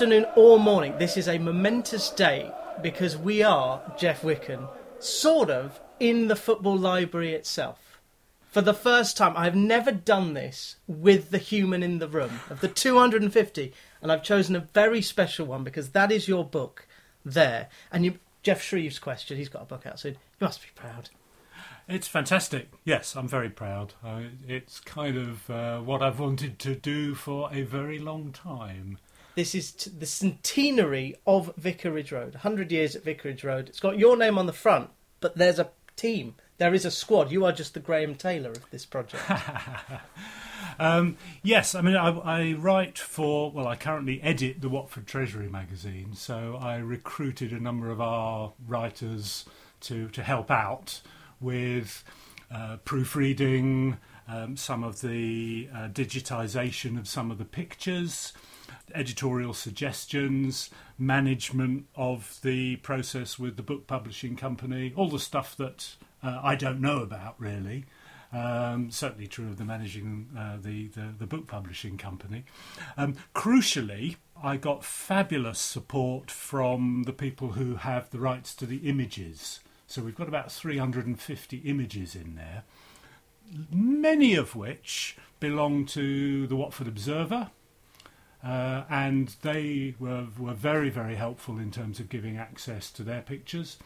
afternoon or morning, this is a momentous day because we are, Geoff Wicken, sort of in the football library itself. For the first time, I've never done this with the human in the room. Of the 250, and I've chosen a very special one because that is your book there. And you, Jeff Shreve's question, he's got a book out soon. You must be proud. It's fantastic. Yes, I'm very proud. Uh, it's kind of uh, what I've wanted to do for a very long time. This is t- the centenary of Vicarage Road. 100 years at Vicarage Road. It's got your name on the front, but there's a team. There is a squad. You are just the Graham Taylor of this project. Um, yes, I mean, I, I write for, well, I currently edit the Watford Treasury magazine, so I recruited a number of our writers to, to help out with uh, proofreading, um, some of the uh, digitisation of some of the pictures, editorial suggestions, management of the process with the book publishing company, all the stuff that uh, I don't know about really. Um, certainly true of the managing uh, the, the, the book publishing company. Um, crucially, I got fabulous support from the people who have the rights to the images. So we've got about 350 images in there, many of which belong to the Watford Observer. Uh, and they were, were very, very helpful in terms of giving access to their pictures.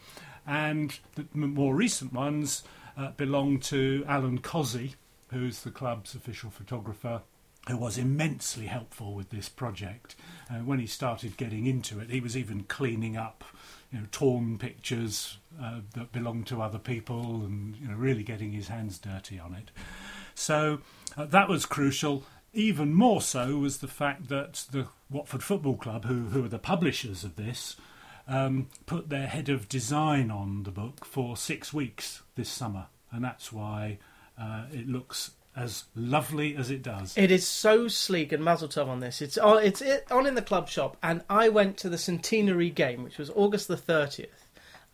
And the more recent ones uh, belong to Alan Cozzi, who's the club's official photographer, who was immensely helpful with this project. Uh, when he started getting into it, he was even cleaning up, you know, torn pictures uh, that belonged to other people, and you know, really getting his hands dirty on it. So uh, that was crucial. Even more so was the fact that the Watford Football Club, who who are the publishers of this, um, put their head of design on the book for six weeks this summer, and that's why uh, it looks as lovely as it does. It is so sleek and mazel on this. It's on, it's on in the club shop, and I went to the centenary game, which was August the thirtieth.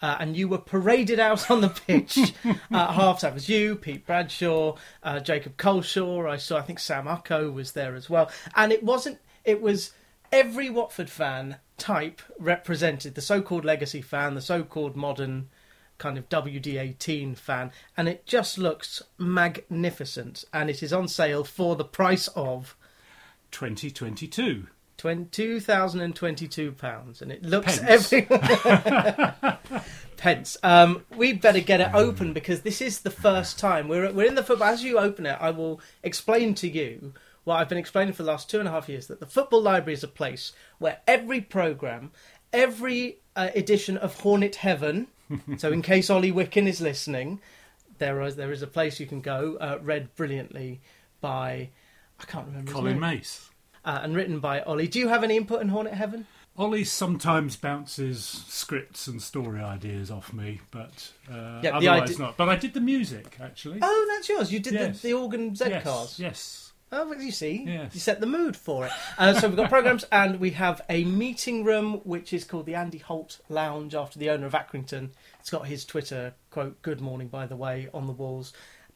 Uh, and you were paraded out on the pitch at half time. It was you, Pete Bradshaw, uh, Jacob Coleshaw. I saw, I think Sam Ucko was there as well. And it wasn't, it was every Watford fan type represented the so called legacy fan, the so called modern kind of WD18 fan, and it just looks magnificent. And it is on sale for the price of 2022. £2,022, and it looks Pence. every pence. Um, we better get it open because this is the first time we're we're in the football. As you open it, I will explain to you what I've been explaining for the last two and a half years: that the football library is a place where every program, every uh, edition of Hornet Heaven. so, in case Ollie Wicken is listening, there is there is a place you can go, uh, read brilliantly by I can't remember Colin. Mace. Uh, and written by Ollie. Do you have any input in Hornet Heaven? Ollie sometimes bounces scripts and story ideas off me, but uh, Yeah, otherwise not. But I did the music actually. Oh, that's yours. You did Yes. the, the organ Z yes, cars. yes. Oh, well, you see, Yes. you set the mood for it. Uh, so we've got programs, and we have a meeting room which is called the Andy Holt Lounge after the owner of Accrington. It's got his Twitter quote "Good morning," by the way, on the walls,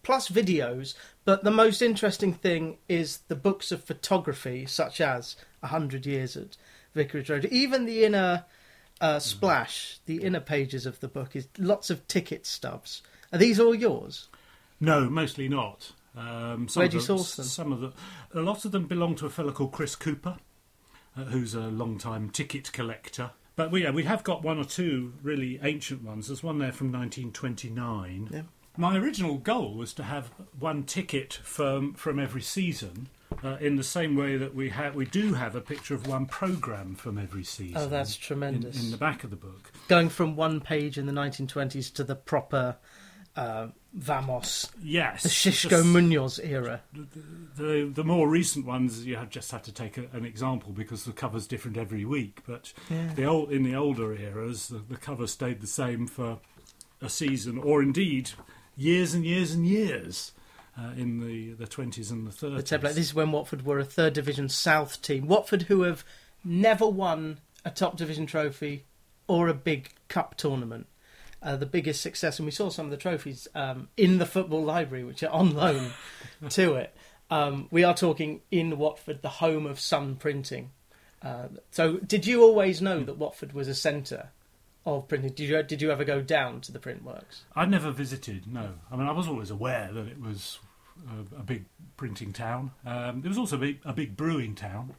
plus videos. But the most interesting thing is the books of photography, such as A Hundred Years at Vicarage Road. Even the inner uh, splash, the inner pages of the book, is lots of ticket stubs. Are these all yours? No, mostly not. Um, some Where of do you the- source them? Some of the, a lot of them belong to a fellow called Chris Cooper, uh, who's a long-time ticket collector. But we, yeah, we have got one or two really ancient ones. There's one there from 1929. Yeah. My original goal was to have one ticket from from every season, uh, in the same way that we have we do have a picture of one program from every season. Oh, that's in, tremendous. in the back of the book. going from one page in the 1920s to the proper uh, Vamos, Yes, the Shishko just- Munoz era. the the more recent ones you have just had to take a, an example because the cover's different every week but Yeah. the old in the older eras the, the cover stayed the same for a season or indeed years and years and years uh, in the the 20s and the 30s The. This is when Watford were a third division South team. Watford, who have never won a top division trophy or a big cup tournament. Uh, the biggest success, and we saw some of the trophies um, in the football library, which are on loan to it. Um, we are talking in Watford, the home of Sun Printing, Uh, so, did you always know that Watford was a centre of printing? Did you did you ever go down to the print works? I never visited. No, I mean I was always aware that it was a, a big printing town. Um, it was also a big, a big brewing town,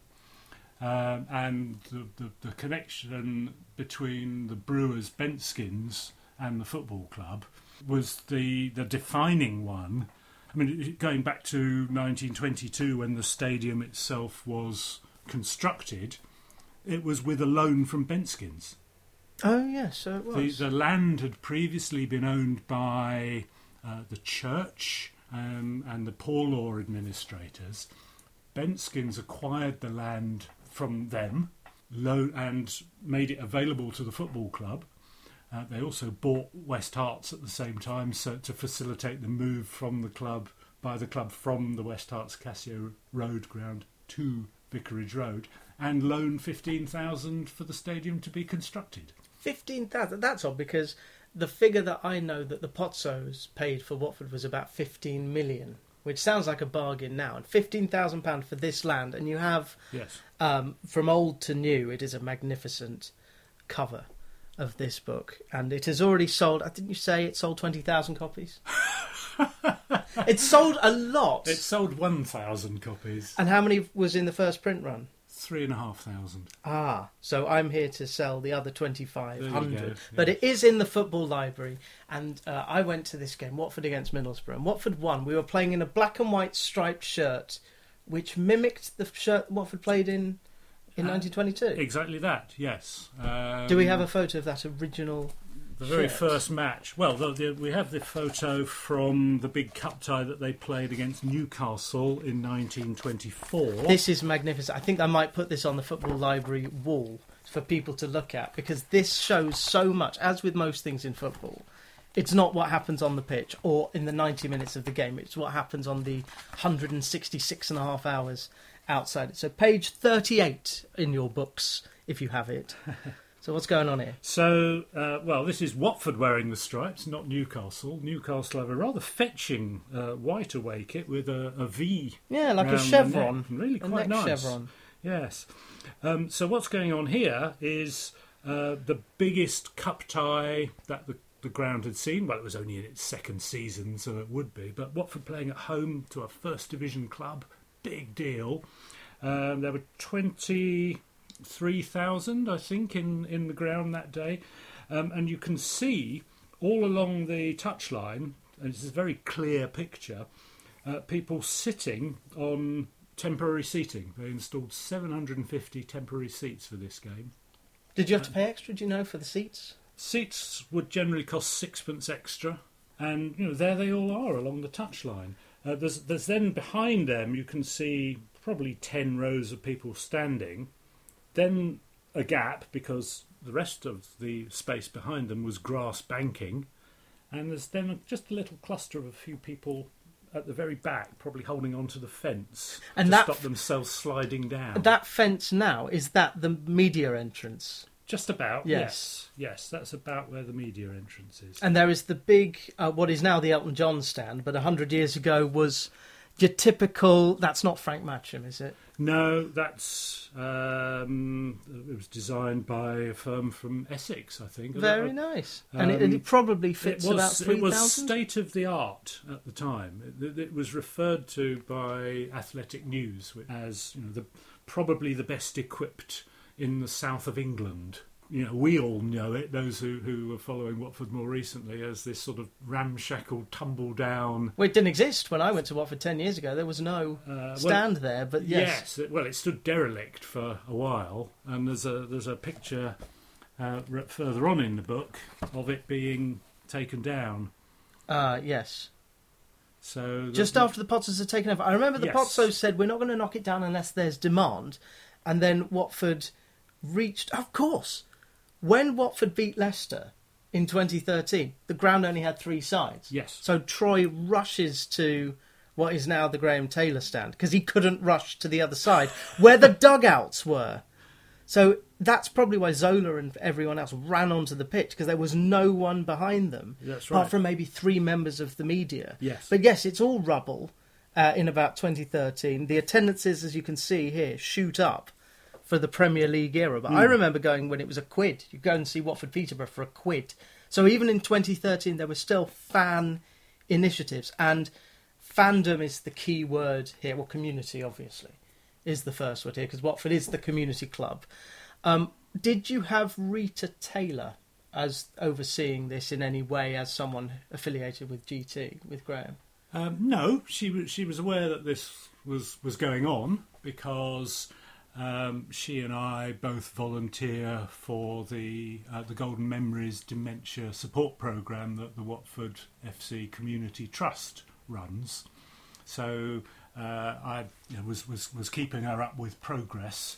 um, and the, the, the connection between the brewers Benskins and the football club was the the defining one. I mean, going back to 1922 when the stadium itself was constructed, it was with a loan from Benskins. Oh yes, so it The, was. the land had previously been owned by uh, the church um, and the poor law administrators. Benskins acquired the land from them and made it available to the football club. Uh, they also bought West Herts at the same time so to facilitate the move from the club by the club from the West Herts Cassio Road ground to Vicarage Road and loaned 15,000 for the stadium to be constructed. Fifteen thousand. That's odd because the figure that I know that the Pozzos paid for Watford was about fifteen million, which sounds like a bargain now. And fifteen thousand pound for this land, and you have Yes. um, from old to new. It is a magnificent cover of this book, and it has already sold. uh, Didn't you say it sold twenty thousand copies? it sold a lot. It sold 1,000 copies. And how many was in the first print run? Three and a half thousand. Ah, so I'm here to sell the other 2,500. you go, But it is in the football library. And uh, I went to this game, Watford against Middlesbrough. And Watford won. We were playing in a black and white striped shirt, which mimicked the shirt Watford played in in Uh, 1922. Exactly that, yes. Um, Do we have a photo of that original? The very shirt? first match. Well, the, the, we have the photo from the big cup tie that they played against Newcastle in 1924. This is magnificent. I think I might put this on the football library wall for people to look at because this shows so much. As with most things in football, it's not what happens on the pitch or in the 90 minutes of the game. It's what happens on the 166 and a half hours outside it. So page 38 in your books, if you have it. so what's going on here? So, uh, well, this is Watford wearing the stripes, not Newcastle. Newcastle have a rather fetching uh, white away kit with a, a V. Yeah, like a chevron. Really quite nice. chevron. Yes. Um, so what's going on here is uh, the biggest cup tie that the, the ground had seen. Well, it was only in its second season, so it would be. But Watford playing at home to a first division club, big deal. Um, there were 23,000, I think, in, in the ground that day. Um, and you can see all along the touchline, and it's a very clear picture, uh, people sitting on temporary seating. They installed 750 temporary seats for this game. Did you have to pay extra, do you know, for the seats? Seats would generally cost sixpence extra, and you know there they all are along the touchline. Uh, there's, there's then behind them you can see probably ten rows of people standing, then a gap because the rest of the space behind them was grass banking, and there's then just a little cluster of a few people at the very back, probably holding onto the fence And to that- stop themselves sliding down. That fence now, is that the media entrance? Just about, Yes. yes. Yes, that's about where the media entrance is. And there is the big, uh, what is now the Elton John stand, but 100 years ago was your typical. That's not Frank Matcham, is it? No, that's um, it was designed by a firm from Essex, I think. Very nice. and, it, and um, it probably It fits was about it was 3,000. state of the art at the time. It, it was referred to by Athletic News as you know the probably the best equipped in the south of England. You know, we all know it. Those who who were following Watford more recently as this sort of ramshackle, tumble down. Well, it didn't exist when I went to Watford 10 years ago. There was no Uh, well, stand there, but yes. Yes, it, well, it stood derelict for a while, and there's a there's a picture uh, further on in the book of it being taken down. Ah, yes. So Just the- after the Pozzos had taken over. I remember the Yes. Pozzos said, we're not going to knock it down unless there's demand. And then Watford reached. Of course. When Watford beat Leicester in 2013, the ground only had three sides. Yes. So Troy rushes to what is now the Graham Taylor stand because he couldn't rush to the other side where the dugouts were. So that's probably why Zola and everyone else ran onto the pitch because there was no one behind them, That's apart from maybe three members of the media. Yes. But yes, it's all rubble uh, in about 2013. The attendances, as you can see here, shoot up for the Premier League era. But I remember going when it was a quid. You go and see Watford Peterborough for a quid. So even in 2013, there were still fan initiatives, and fandom is the key word here. Well, community obviously is the first word here because Watford is the community club. Um, did you have Rita Taylor as overseeing this in any way as someone affiliated with GT with Graham? Um, no, she was she was aware that this was was going on because um, she and I both volunteer for the uh, the Golden Memories Dementia Support Program that the Watford FC Community Trust runs. So uh, I was was was keeping her up with progress.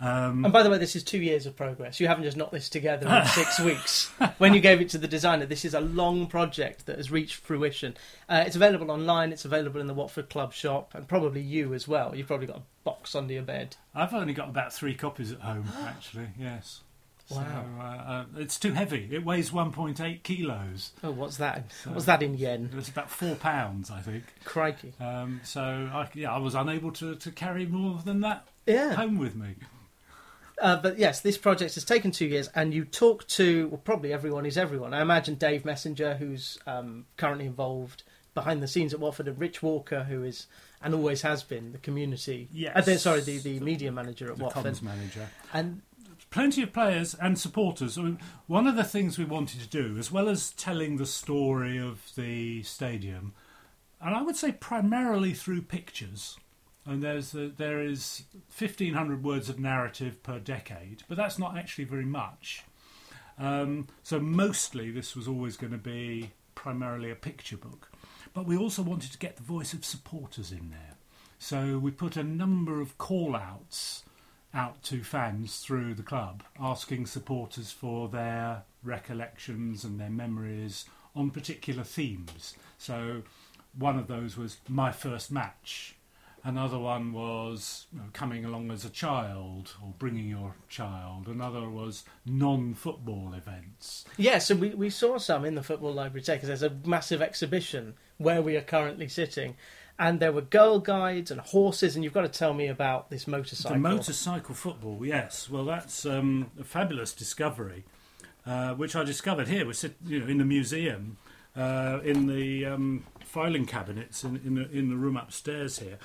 Um, And by the way, this is two years of progress. You haven't just knocked this together in six weeks. When you gave it to the designer, this is a long project that has reached fruition. Uh, it's available online. It's available in the Watford Club shop, and probably you as well. You've probably got a box under your bed. I've only got about three copies at home, actually. Yes. So, Wow. uh, uh, it's too heavy. It weighs 1.8 kilos. Oh, what's that? What's that in yen? It's about four pounds, I think. Crikey! Um, so I, yeah, I was unable to, to carry more than that Yeah. home with me. Uh, but yes, this project has taken two years, and you talk to well, probably everyone is everyone. I imagine Dave Messenger, who's um, currently involved behind the scenes at Watford, and Rich Walker, who is and always has been the community. Yes. uh, the- sorry, the, the media manager at The Watford, comms manager. and Plenty of players and supporters. I mean, one of the things we wanted to do, as well as telling the story of the stadium, and I would say primarily through pictures, and there's a, there is 1,500 words of narrative per decade, but that's not actually very much. Um, so mostly this was always going to be primarily a picture book. But we also wanted to get the voice of supporters in there. So we put a number of call outs out to fans through the club, asking supporters for their recollections and their memories on particular themes. So one of those was my first match. Another one was coming along as a child or bringing your child. Another was non-football events. yeah, so we, we saw some in the football library today because there's a massive exhibition where we are currently sitting, and there were girl guides and horses, and you've got to tell me about this motorcycle. The motorcycle football, yes. Well, that's um, a fabulous discovery, uh, which I discovered here. We sit, you know, in the museum, uh, in the um, filing cabinets in, in, the, in the room upstairs here.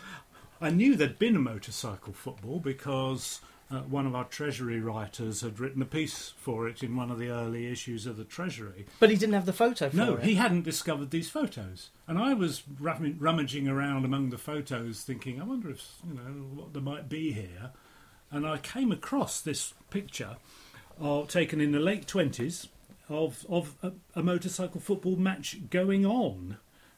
I knew there'd been a motorcycle football because uh, one of our Treasury writers had written a piece for it in one of the early issues of the Treasury. but he didn't have the photo for No, it. he hadn't discovered these photos, and I was rum- rummaging around among the photos, thinking, "I wonder if you know what there might be here." And I came across this picture, uh, taken in the late twenties, of of a, a motorcycle football match going on,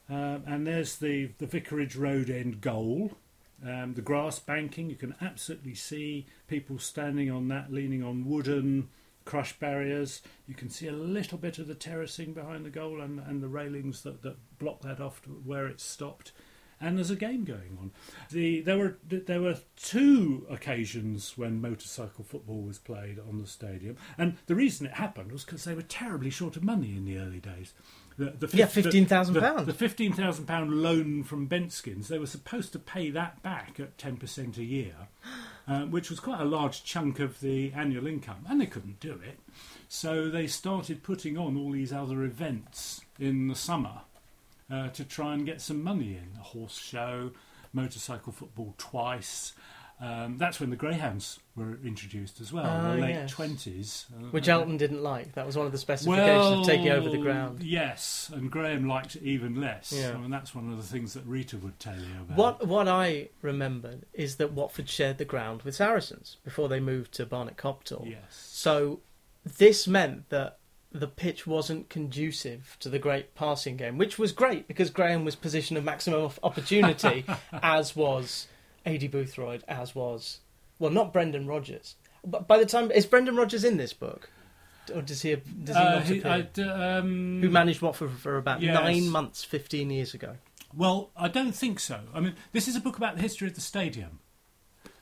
um, and there's the the Vicarage Road end goal. Um, the grass banking, you can absolutely see people standing on that, leaning on wooden crush barriers. You can see a little bit of the terracing behind the goal and, and the railings that, that block that off to where it's stopped. And there's a game going on. The, there were there were two occasions when motorcycle football was played on the stadium, and the reason it happened was because they were terribly short of money in the early days. The, the Yeah, £15,000 the- The fifteen thousand pound loan from Benskins, they were supposed to pay that back at ten percent a year, uh, which was quite a large chunk of the annual income, and they couldn't do it. So they started putting on all these other events in the summer uh, to try and get some money in. A horse show, motorcycle football twice. Um, that's when the greyhounds were introduced as well, Ah, the late yes. twenties, Which Elton didn't like. That was one of the specifications of taking over the ground. Yes, and Graham liked it even less. Yeah. I mean, that's one of the things that Rita would tell you about. What what I remembered is that Watford shared the ground with Saracens before they moved to Barnet Copthall. Yes. So this meant that the pitch wasn't conducive to the great passing game, which was great because Graham was position of maximum op- opportunity, as was Aidy Boothroyd, as was well, not Brendan Rodgers. But by the time is Brendan Rodgers in this book, or does he does he Uh, not he- appear? D- um, Who managed Watford for about yes. nine months, fifteen years ago? Well, I don't think so. I mean, this is a book about the history of the stadium.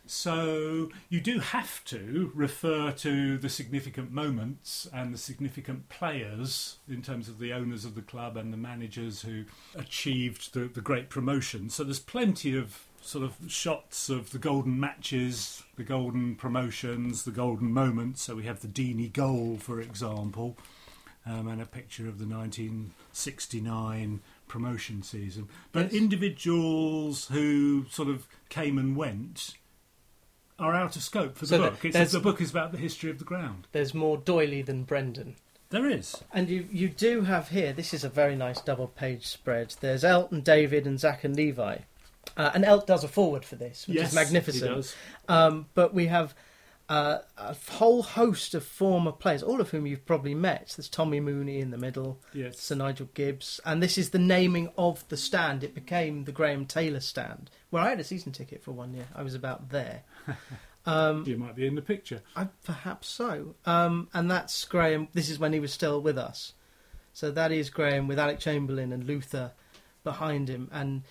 So you do have to refer to the significant moments and the significant players in terms of the owners of the club and the managers who achieved the, the great promotion. So there's plenty of sort of shots of the golden matches, the golden promotions, the golden moments. So we have the Deeney goal, for example, um, and a picture of the 1969 promotion season. But Yes. individuals who sort of came and went are out of scope for the So book. th- It's, the book is about the history of the ground. There's more Doyley than Brendan. There is. And you, you do have here, this is a very nice double page spread. There's Elton, David, and Zach and Levi. Uh, and Elt does a foreword for this, which yes, is magnificent. He does. Um, but we have uh, a whole host of former players, all of whom you've probably met. There's Tommy Mooney in the middle, Yes. Sir Nigel Gibbs, and this is the naming of the stand. It became the Graham Taylor stand, where I had a season ticket for one year. I was about there. Um, You might be in the picture. I, perhaps so. Um, and that's Graham. This is when he was still with us. So that is Graham with Alec Chamberlain and Luther behind him, and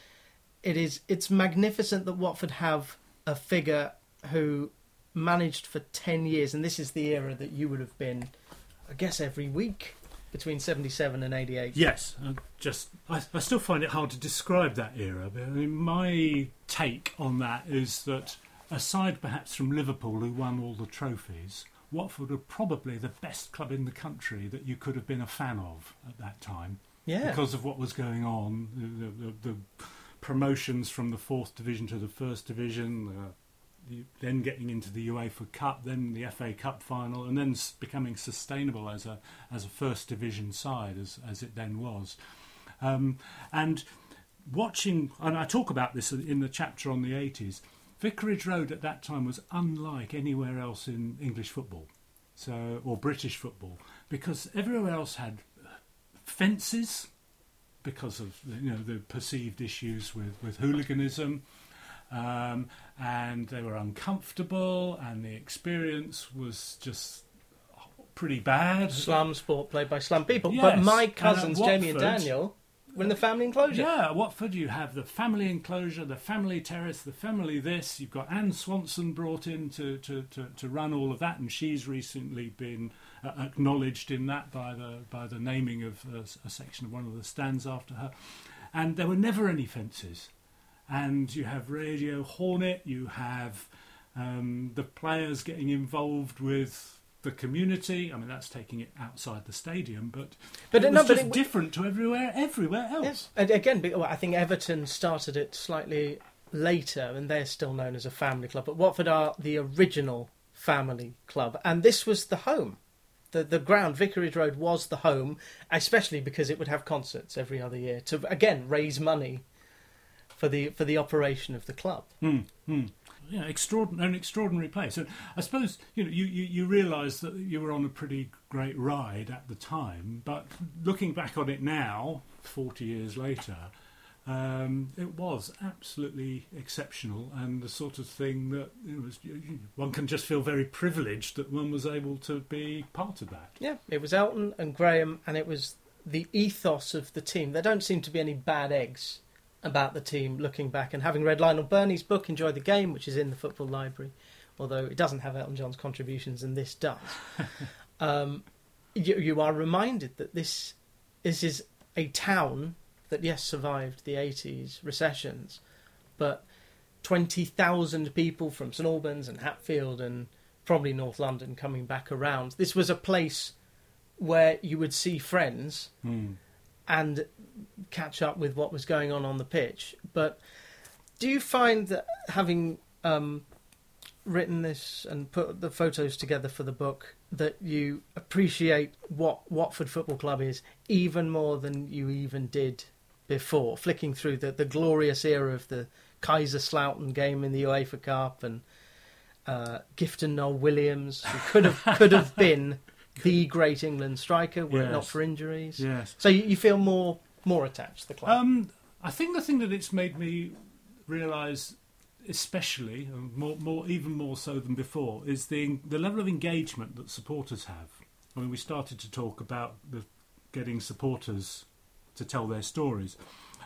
it is it's magnificent that Watford have a figure who managed for ten years, and this is the era that you would have been, I guess, every week between seventy seven and eighty eight. Yes, I just I, I still find it hard to describe that era. But I mean, my take on that is that aside perhaps from Liverpool, who won all the trophies, Watford were probably the best club in the country that you could have been a fan of at that time Yeah, because of what was going on, the, the, the promotions from the fourth division to the first division. The- then getting into the UEFA Cup, then the FA Cup final, and then becoming sustainable as a as a first division side as as it then was, um, and watching and I talk about this in the chapter on the eighties. Vicarage Road at that time was unlike anywhere else in English football, so or British football, because everywhere else had fences because of you know the perceived issues with with hooliganism. Um, and they were uncomfortable, and the experience was just pretty bad. slum sport played by slum people. Yes, But my and cousins Jamie and Daniel were in the family enclosure. Yeah, at Watford you have the family enclosure, the family terrace, the family this. You've got Anne Swanson brought in to, to, to, to run all of that, and she's recently been uh, acknowledged in that by the by the naming of a, a section of one of the stands after her. And there were never any fences. And you have Radio Hornet, you have um, the players getting involved with the community. I mean, that's taking it outside the stadium, but But it was but just it- different to everywhere, everywhere else. Yes. And again, well, I think Everton started it slightly later, and they're still known as a family club. But Watford are the original family club, and this was the home. The the ground, Vicarage Road, was the home, especially because it would have concerts every other year to again raise money for the for the operation of the club. Hmm, hmm. Yeah, extraordinary, an extraordinary place. And I suppose you know you, you, you realise that you were on a pretty great ride at the time, but looking back on it now, forty years later, um, it was absolutely exceptional and the sort of thing that you was, one can just feel very privileged that one was able to be part of that. Yeah, it was Elton and Graham, and it was the ethos of the team. There don't seem to be any bad eggs about the team looking back. And having read Lionel Birnie's book, Enjoy the Game, which is in the Football Library, although it doesn't have Elton John's contributions, and this does, um, you, you are reminded that this, this is a town that, yes, survived the 80s recessions, but 20,000 people from St Albans and Hatfield and probably North London coming back around. This was a place where you would see friends Hmm. And catch up with what was going on on the pitch. But do you find that having um, written this and put the photos together for the book, that you appreciate what Watford Football Club is even more than you even did before? Flicking through the, the glorious era of the Kaiserslautern game in the UEFA Cup and uh, Gifton Noel Williams, who could have could have been the great England striker were it not for injuries. Yes. So you, you feel more more attached to the club. Um, I think the thing that it's made me realise, especially more, more, even more so than before, is the the level of engagement that supporters have. I mean, we started to talk about the getting supporters to tell their stories,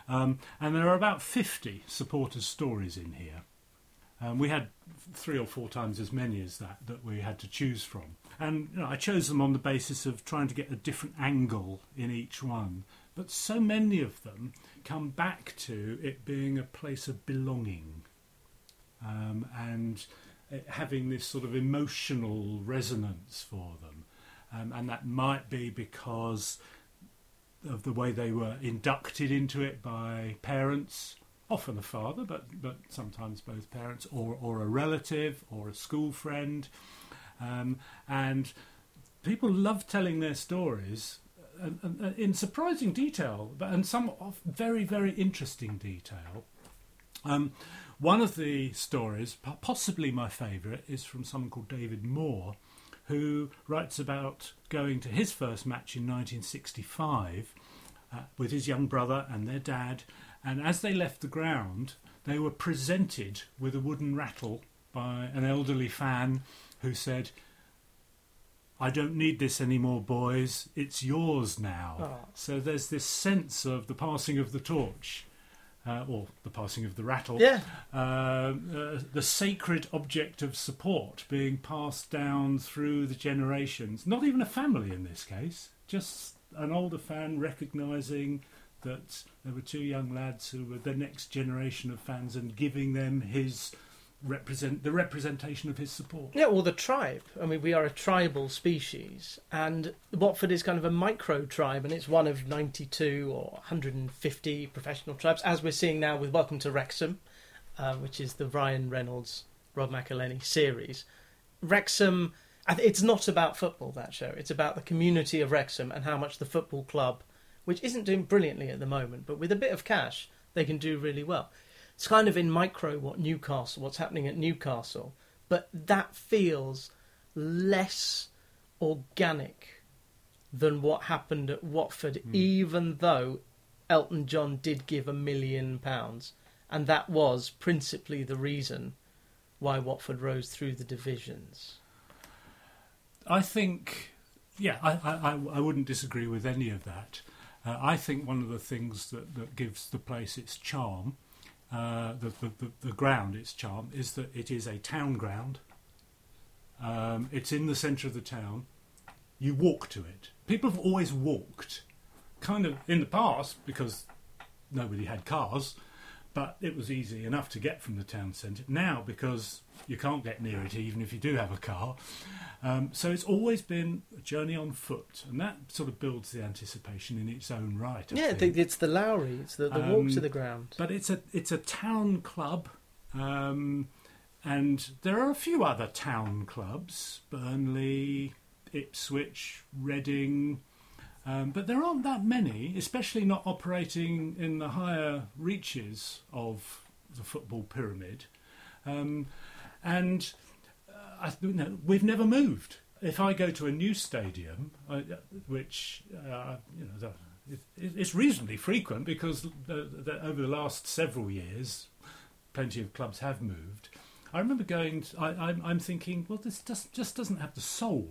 um, and there are about fifty supporters' stories in here. Um, we had three or four times as many as that that we had to choose from. And you know, I chose them on the basis of trying to get a different angle in each one. But so many of them come back to it being a place of belonging um, and it having this sort of emotional resonance for them. Um, and that might be because of the way they were inducted into it by parents, often a father, but, but sometimes both parents, or, or a relative, or a school friend. Um, and people love telling their stories and, and, in surprising detail, but and some of very, very interesting detail. Um, one of the stories, possibly my favourite, is from someone called David Moore, who writes about going to his first match in 1965 uh, with his young brother and their dad. And as they left the ground, they were presented with a wooden rattle by an elderly fan who said, I don't need this anymore, boys. It's yours now. Oh. So there's this sense of the passing of the torch uh, or the passing of the rattle, yeah. Uh, uh, the sacred object of support being passed down through the generations. Not even a family in this case, just an older fan recognising that there were two young lads who were the next generation of fans and giving them his represent the representation of his support. Yeah, or the tribe. I mean, we are a tribal species, and Watford is kind of a micro tribe, and it's one of 92 or 150 professional tribes, as we're seeing now with Welcome to Wrexham, uh, which is the Ryan Reynolds, Rob McElhenney series. Wrexham, it's not about football, that show. It's about the community of Wrexham and how much the football club, which isn't doing brilliantly at the moment, but with a bit of cash, they can do really well it's kind of in micro what Newcastle, what's happening at Newcastle, but that feels less organic than what happened at Watford, mm. even though Elton John did give a million pounds, and that was principally the reason why Watford rose through the divisions. I think, yeah, I, I, I wouldn't disagree with any of that. Uh, I think one of the things that, that gives the place its charm uh, the, the, the, ground, its charm, is that it is a town ground. Um, it's in the centre of the town. You walk to it. People have always walked, kind of in the past because nobody had cars, but it was easy enough to get from the town centre. Now, because you can't get near it even if you do have a car, um, so it's always been a journey on foot, and that sort of builds the anticipation in its own right. I yeah, think. it's the Lowry, it's the, the um, walk to the ground. But it's a it's a town club, um, and there are a few other town clubs: Burnley, Ipswich, Reading. Um, but there aren't that many, especially not operating in the higher reaches of the football pyramid. Um, and you know, we've never moved. If I go to a new stadium, I, which uh, you know, it, it's reasonably frequent because the, the, over the last several years, plenty of clubs have moved. I remember going. To, I, am thinking, well, this just just doesn't have the soul.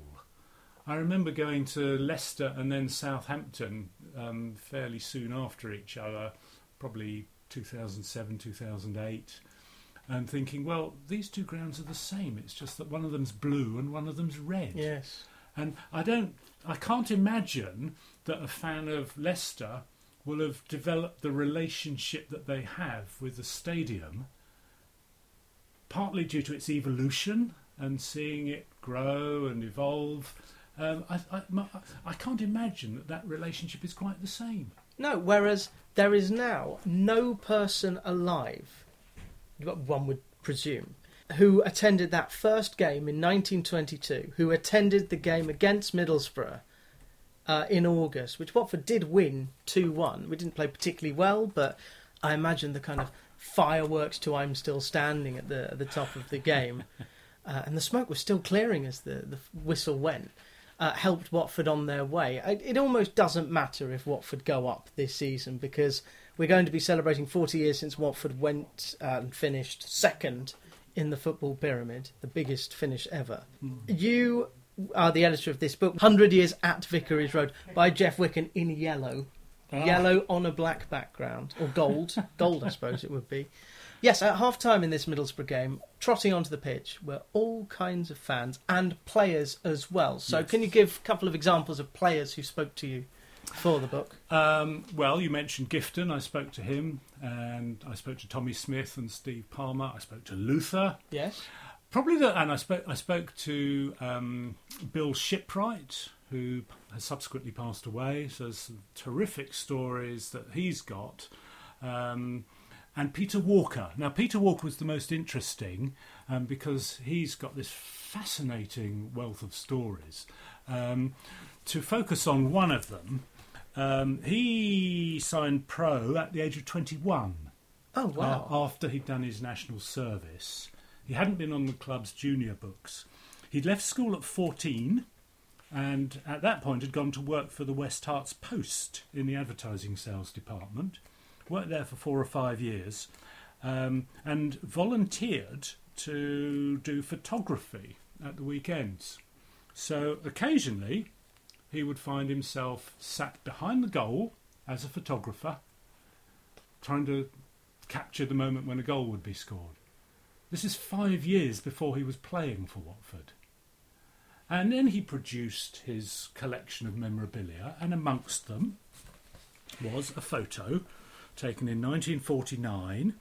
I remember going to Leicester and then Southampton um, fairly soon after each other, probably 2007, 2008 and thinking, well, these two grounds are the same. It's just that one of them's blue and one of them's red. Yes. And I don't, I can't imagine that a fan of Leicester will have developed the relationship that they have with the stadium, partly due to its evolution and seeing it grow and evolve. Um, I, I, my, I can't imagine that that relationship is quite the same. No, whereas there is now no person alive one would presume, who attended that first game in 1922, who attended the game against Middlesbrough uh, in August, which Watford did win 2 1. We didn't play particularly well, but I imagine the kind of fireworks to I'm Still Standing at the, the top of the game. Uh, and the smoke was still clearing as the, the whistle went. Uh, helped Watford on their way. It almost doesn't matter if Watford go up this season because we're going to be celebrating 40 years since Watford went uh, and finished second in the football pyramid, the biggest finish ever. Mm. You are the editor of this book, 100 Years at Vicarage Road, by Geoff Wicken in yellow. Ah. yellow on a black background, or gold, gold, I suppose it would be. Yes, at half time in this Middlesbrough game, trotting onto the pitch were all kinds of fans and players as well. So, Yes. can you give a couple of examples of players who spoke to you for the book? Um, well, you mentioned Gifton. I spoke to him, and I spoke to Tommy Smith and Steve Palmer. I spoke to Luther. Yes. Probably the, and I spoke. I spoke to um, Bill Shipwright, who has subsequently passed away. So there's some terrific stories that he's got, um, and Peter Walker. Now, Peter Walker was the most interesting um, because he's got this fascinating wealth of stories. Um, to focus on one of them, um, he signed pro at the age of 21 Oh, wow. uh, after he'd done his national service. He hadn't been on the club's junior books. He'd left school at 14 and at that point had gone to work for the West Herts Post in the advertising sales department. Worked there for four or five years um, and volunteered to do photography at the weekends. So occasionally he would find himself sat behind the goal as a photographer, trying to capture the moment when a goal would be scored. This is five years before he was playing for Watford. And then he produced his collection of memorabilia, and amongst them was a photo taken in 1949.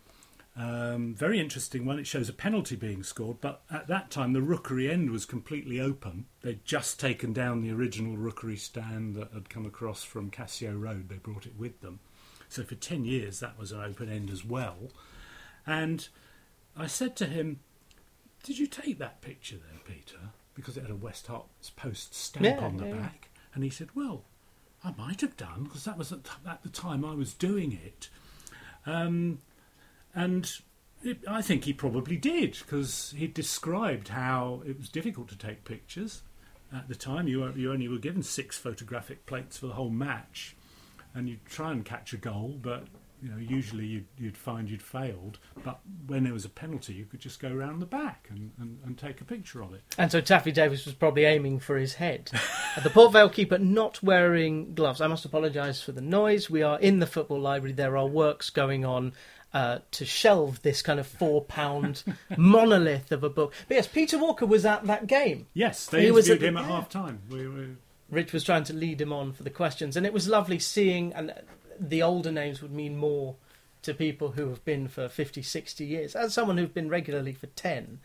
Um, very interesting one. It shows a penalty being scored, but at that time the rookery end was completely open. They'd just taken down the original rookery stand that had come across from Cassio Road. They brought it with them. So for 10 years that was an open end as well. And I said to him, Did you take that picture there, Peter? Because it had a West Herts Post stamp Yeah, on the yeah. back. And he said, Well, I might have done, because that was at, at the time I was doing it. Um, and it, I think he probably did, because he described how it was difficult to take pictures. At the time, you, were, you only were given six photographic plates for the whole match, and you'd try and catch a goal, but you know usually you'd, you'd find you'd failed. But when there was a penalty, you could just go round the back and, and, and take a picture of it. And so Taffy Davis was probably aiming for his head. The Port Vale keeper not wearing gloves. I must apologise for the noise. We are in the football library. There are works going on uh, to shelve this kind of four pound monolith of a book. But yes, Peter Walker was at that game. Yes, they He was at him at yeah. half time. We were Rich was trying to lead him on for the questions, and it was lovely seeing. And the older names would mean more to people who have been for 50, 60 years. As someone who's been regularly for 10,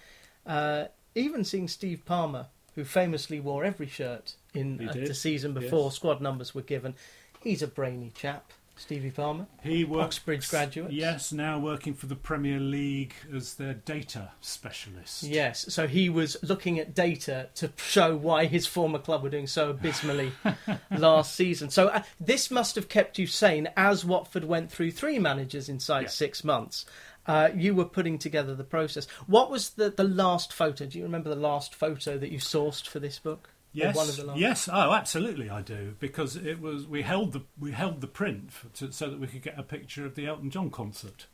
uh, even seeing Steve Palmer, who famously wore every shirt in uh, the season before yes. squad numbers were given, he's a brainy chap, Stevie Palmer. He works, Oxbridge graduate. Yes, now working for the Premier League as their data specialist. Yes, so he was looking at data to show why his former club were doing so abysmally last season. So uh, this must have kept you sane as Watford went through three managers inside Yeah. six months. Uh, you were putting together the process. What was the, the last photo? Do you remember the last photo that you sourced for this book? Yes, one of the last? yes, oh, absolutely, I do because it was we held the we held the print for, to, so that we could get a picture of the Elton John concert.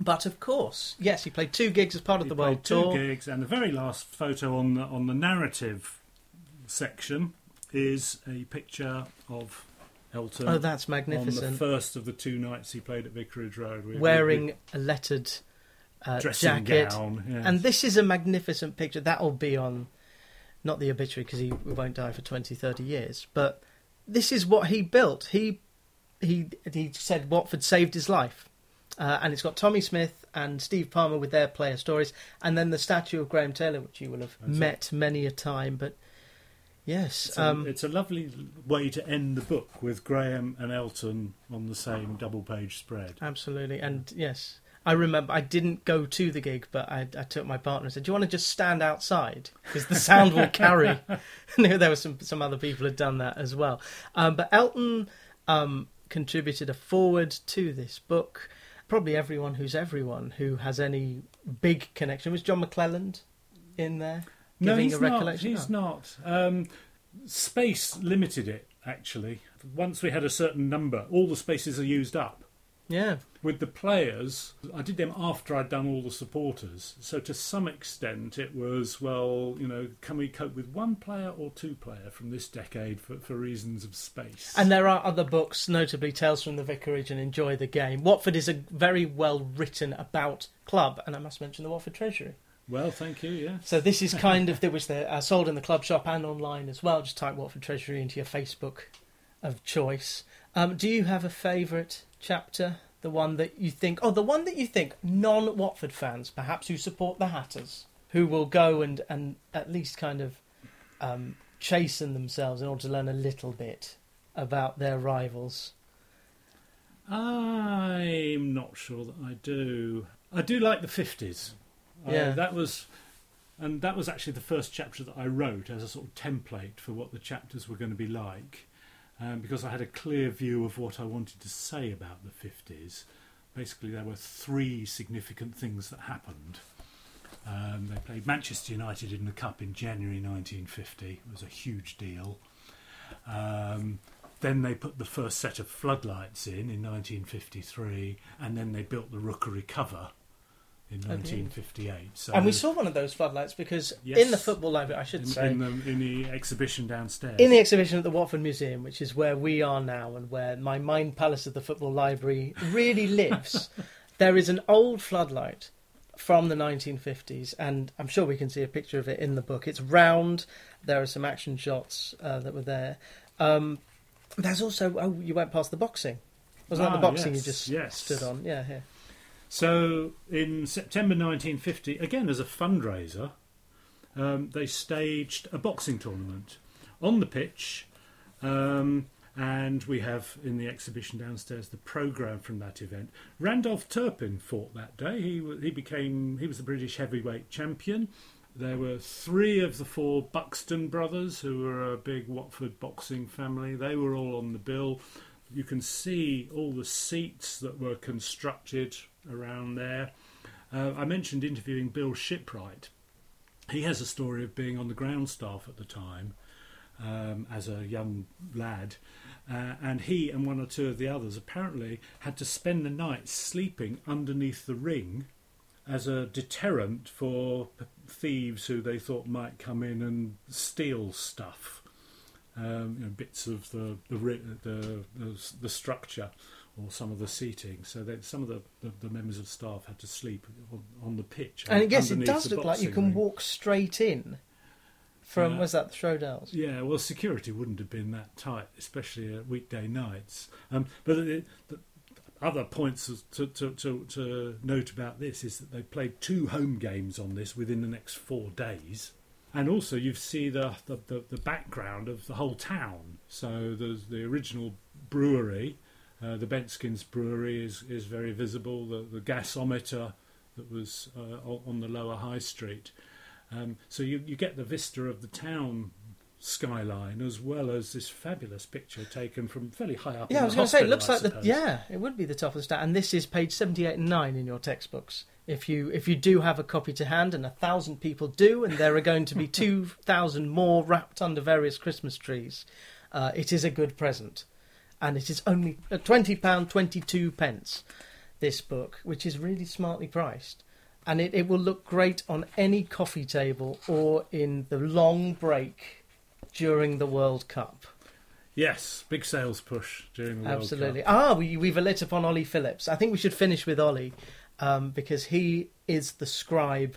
But of course, yes, he played two gigs as part of He the World two Tour. gigs, and the very last photo on the on the narrative section is a picture of Elton. Oh, that's on the magnificent. first of the two nights he played at Vicarage Road, with, Wearing a lettered uh, dressing jacket. gown. yes. And this is a magnificent picture. That'll be on, not the obituary because he won't die for 20, 30 years, but this is what he built. He he he said Watford saved his life. Uh, and it's got Tommy Smith and Steve Palmer with their player stories, and then the statue of Graham Taylor, which you will have That's it. met many a time. But yes, It's a, um, it's a lovely way to end the book with Graham and Elton on the same double page spread. Absolutely, and yes, I remember I didn't go to the gig, but I, I took my partner and said, "Do you want to just stand outside because the sound will carry?" there were some some other people had done that as well. Um, but Elton um, contributed a foreword to this book. Probably everyone who's everyone who has any big connection was John McClelland in there No, he's not. He's Oh. not. Um, space limited it, actually. Once we had a certain number, all the spaces are used up. Yeah. With the players, I did them after I'd done all the supporters. So to some extent, it was well, you know, can we cope with one player or two player from this decade for, for reasons of space? And there are other books, notably Tales from the Vicarage and Enjoy the Game. Watford is a very well written about club, and I must mention the Watford Treasury. Well, thank you. Yeah. So this is kind of there was the uh, sold in the club shop and online as well. Just type Watford Treasury into your Facebook of choice. Um, do you have a favourite chapter? The one that you think, oh, the one that you think non-Watford fans, perhaps who support the Hatters, who will go and and at least kind of um, chasten themselves in order to learn a little bit about their rivals. I'm not sure that I do. I do like the fifties. Yeah. Uh, that was, and that was actually the first chapter that I wrote as a sort of template for what the chapters were going to be like, um, because I had a clear view of what I wanted to say about the fifties. Basically, there were three significant things that happened. Um, they played Manchester United in the Cup in January 1950. It was a huge deal. Um, then they put the first set of floodlights in in 1953, and then they built the Rookery cover in Oh, 1958. So and we saw one of those floodlights because Yes. in the football library, I should in, say, in, the, in the exhibition downstairs. in the exhibition at the Watford Museum, which is where we are now and where my mind palace of the football library really lives, there is an old floodlight from the 1950s, and I'm sure we can see a picture of it in the book. It's round. There are some action shots uh, that were there. Um, there's also oh, you went past the boxing. Wasn't that Ah, the boxing yes, you just yes. stood on? Yeah, here. So in September 1950, again as a fundraiser, um, they staged a boxing tournament on the pitch, um, and we have in the exhibition downstairs the program from that event. Randolph Turpin fought that day. He he became he was the British heavyweight champion. There were three of the four Buxton brothers, who were a big Watford boxing family. They were all on the bill. You can see all the seats that were constructed around there. Uh, I mentioned interviewing Bill Shipwright. He has a story of being on the ground staff at the time um, as a young lad, uh, and he and one or two of the others apparently had to spend the night sleeping underneath the ring as a deterrent for thieves who they thought might come in and steal stuff, um, you know, bits of the the, the the the structure or some of the seating. So that some of the, the, the members of staff had to sleep on, on the pitch. And I guess it does look like you can ring. walk straight in from. Yeah. Was that the Schrodels? Yeah, well, security wouldn't have been that tight, especially at weekday nights. Um, but the, the other points to, to, to, to note about this is that they played two home games on this within the next four days. And also, you see the, the, the, the background of the whole town. So there's the original brewery, uh, the Benskins Brewery is, is very visible, the, the gasometer that was uh, on the lower high street. Um, so you, you get the vista of the town skyline as well as this fabulous picture taken from fairly high up. Yeah, I was going to say, it looks I like the yeah, it would be the top of the stat. And this is page seventy-eight and nine in your textbooks. If you if you do have a copy to hand, and a thousand people do, and there are going to be two thousand more wrapped under various Christmas trees, uh, it is a good present, and it is only uh, twenty pound twenty-two pence. This book, which is really smartly priced. And it, it will look great on any coffee table or in the long break during the World Cup. Yes, big sales push during the World Absolutely. Cup. Ah, we, we've a lit upon Ollie Phillips. I think we should finish with Ollie um, because he is the scribe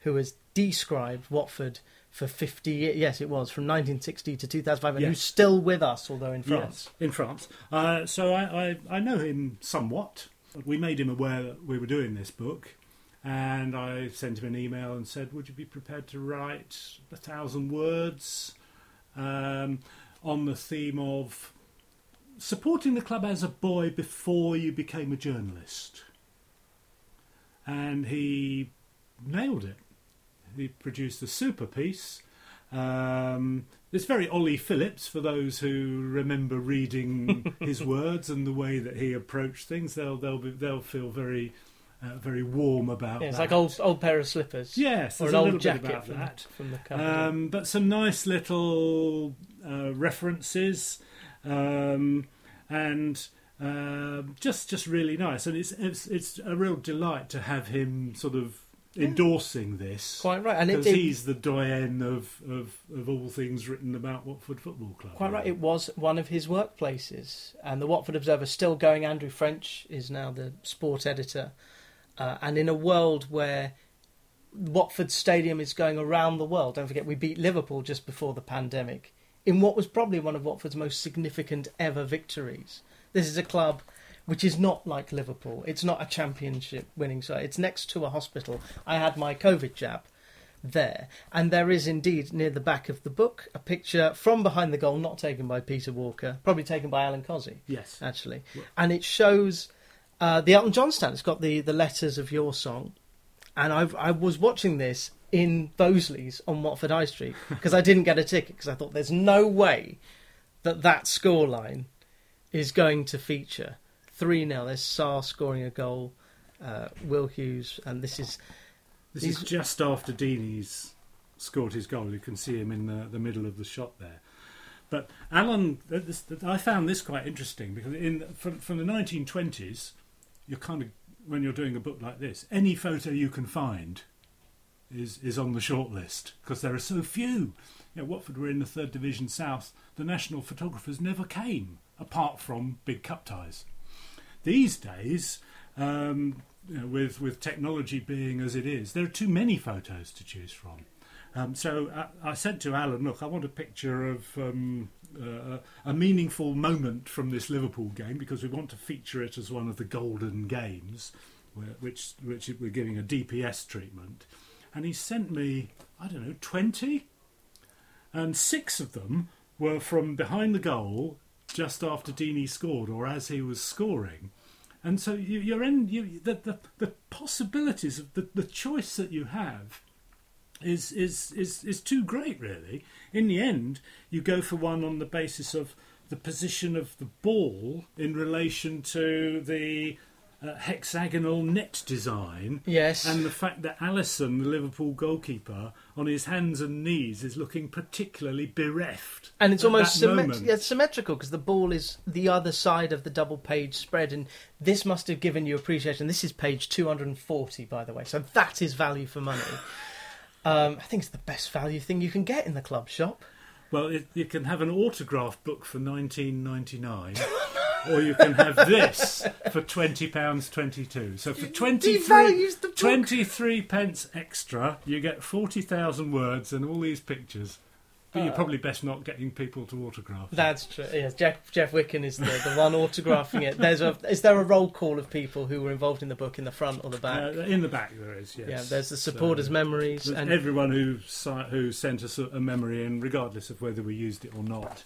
who has described Watford for 50 years. Yes, it was from 1960 to 2005, and Yes. who's still with us, although in France. Yes, in France. Uh, so I, I, I know him somewhat. We made him aware that we were doing this book, and I sent him an email and said, "Would you be prepared to write a thousand words um, on the theme of supporting the club as a boy before you became a journalist?" And he nailed it. He produced a super piece. Um, it's very Ollie Phillips for those who remember reading his words and the way that he approached things. They'll they'll be, they'll feel very uh, very warm about Yeah, it's that. like old old pair of slippers. yes, or an old jacket about from, that. from the cover. Um, but some nice little uh, references, um, and Um, just just really nice, and it's it's it's a real delight to have him sort of endorsing this. Quite right, and it, because it he's the doyen of, of, of all things written about Watford Football Club. quite right. It was one of his workplaces, and the Watford Observer still going. Andrew French is now the sport editor, uh, and in a world where Watford Stadium is going around the world. Don't forget, we beat Liverpool just before the pandemic in what was probably one of Watford's most significant ever victories. This is a club which is not like Liverpool. It's not a championship winning side. It's next to a hospital. I had my COVID jab there, and there is indeed near the back of the book a picture from behind the goal, not taken by Peter Walker, probably taken by Alan Cozzi Yes. actually, Yeah. and it shows uh, the Elton John stand. It's got the the letters of your song, and I I was watching this in Bosley's on Watford High Street because I didn't get a ticket because I thought there's no way that that scoreline is going to feature three 0 There's Sarr scoring a goal, uh, Will Hughes, and this is This is just after Deeney's scored his goal. You can see him in the, the middle of the shot there. But Alan, this, I found this quite interesting because in from, from the 1920s, you're kind of when you're doing a book like this, any photo you can find is is on the short list because there are so few. You know, Watford were in the third division south. The national photographers never came, apart from big cup ties. These days, um, you know, with with technology being as it is, there are too many photos to choose from. Um, so I, I said to Alan, "Look, I want a picture of um, uh, a meaningful moment from this Liverpool game because we want to feature it as one of the golden games, which which we're giving a DPS treatment." And he sent me, I don't know, twenty, and six of them were from behind the goal just after Deeney scored or as he was scoring. And so you, you're in you, the, the the possibilities of the, the choice that you have is is is is too great really. In the end, you go for one on the basis of the position of the ball in relation to the uh, hexagonal net design yes, and the fact that Alisson, the Liverpool goalkeeper, on his hands and knees is looking particularly bereft. And it's almost symmet- yeah, symmetrical because the ball is the other side of the double page spread, and this must have given you appreciation. This is page 240, by the way, so that is value for money. Um, I think it's the best value thing you can get in the club shop. Well, it, you can have an autograph book for nineteen ninety nine, or you can have this for twenty pounds twenty two. So for twenty three. Book. 23 pence extra, you get 40,000 words and all these pictures. But you're Uh, probably best not getting people to autograph. it. That's true. Yes, Geoff Geoff Wicken is the, the one autographing it. There's a is there a roll call of people who were involved in the book in the front or the back? Uh, in the back there is, yes. yeah, there's the supporters' So- memories and everyone who who sent us a, a memory in, regardless of whether we used it or not,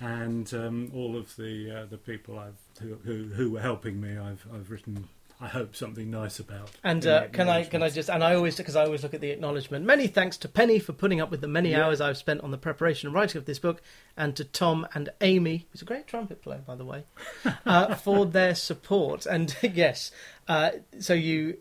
and um, all of the uh, the people I've who, who who were helping me, I've I've written. I hope something nice about. And uh, can I can I just and I always because I always look at the acknowledgement. Many thanks to Penny for putting up with the many Yeah. hours I've spent on the preparation and writing of this book, and to Tom and Amy, who's a great trumpet player by the way, uh, for their support. And yes, uh, so you.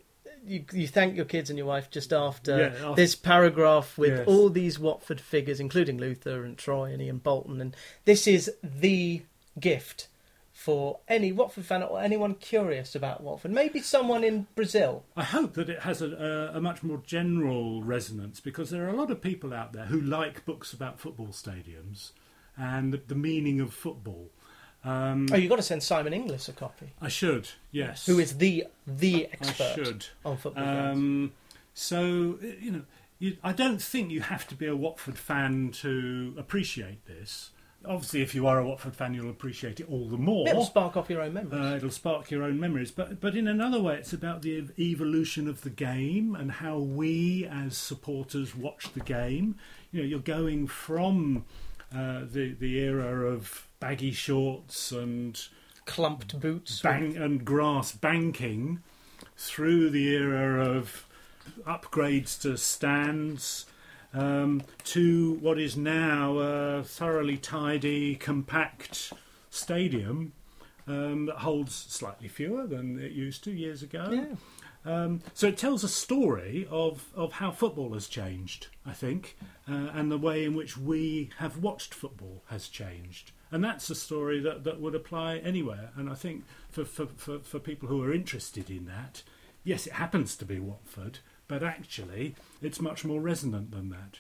You, you thank your kids and your wife just after Yeah, after- this paragraph with Yes. all these Watford figures, including Luther and Troy and Ian Bolton, and this is the gift for any Watford fan or anyone curious about Watford. Maybe someone in Brazil I hope that it has a, a, a much more general resonance because there are a lot of people out there who like books about football stadiums and the, the meaning of football. Um, Oh, you've got to send Simon Inglis a copy, I should, yes. who is the the I expert should. on football. Um, so you know, you, I don't think you have to be a Watford fan to appreciate this. Obviously, if you are a Watford fan, you'll appreciate it all the more. It'll spark off your own memories. Uh, it'll spark your own memories, but but in another way, it's about the evolution of the game and how we as supporters watch the game. You know, you're going from uh, the the era of baggy shorts and Clumped boots. bang and grass banking through the era of upgrades to stands um, to what is now a thoroughly tidy, compact stadium um, that holds slightly fewer than it used to years ago. Yeah. Um, so it tells a story of, of how football has changed, I think, uh, and the way in which we have watched football has changed. And that's a story that, that would apply anywhere. And I think for, for, for, for people who are interested in that, yes, it happens to be Watford, but actually it's much more resonant than that.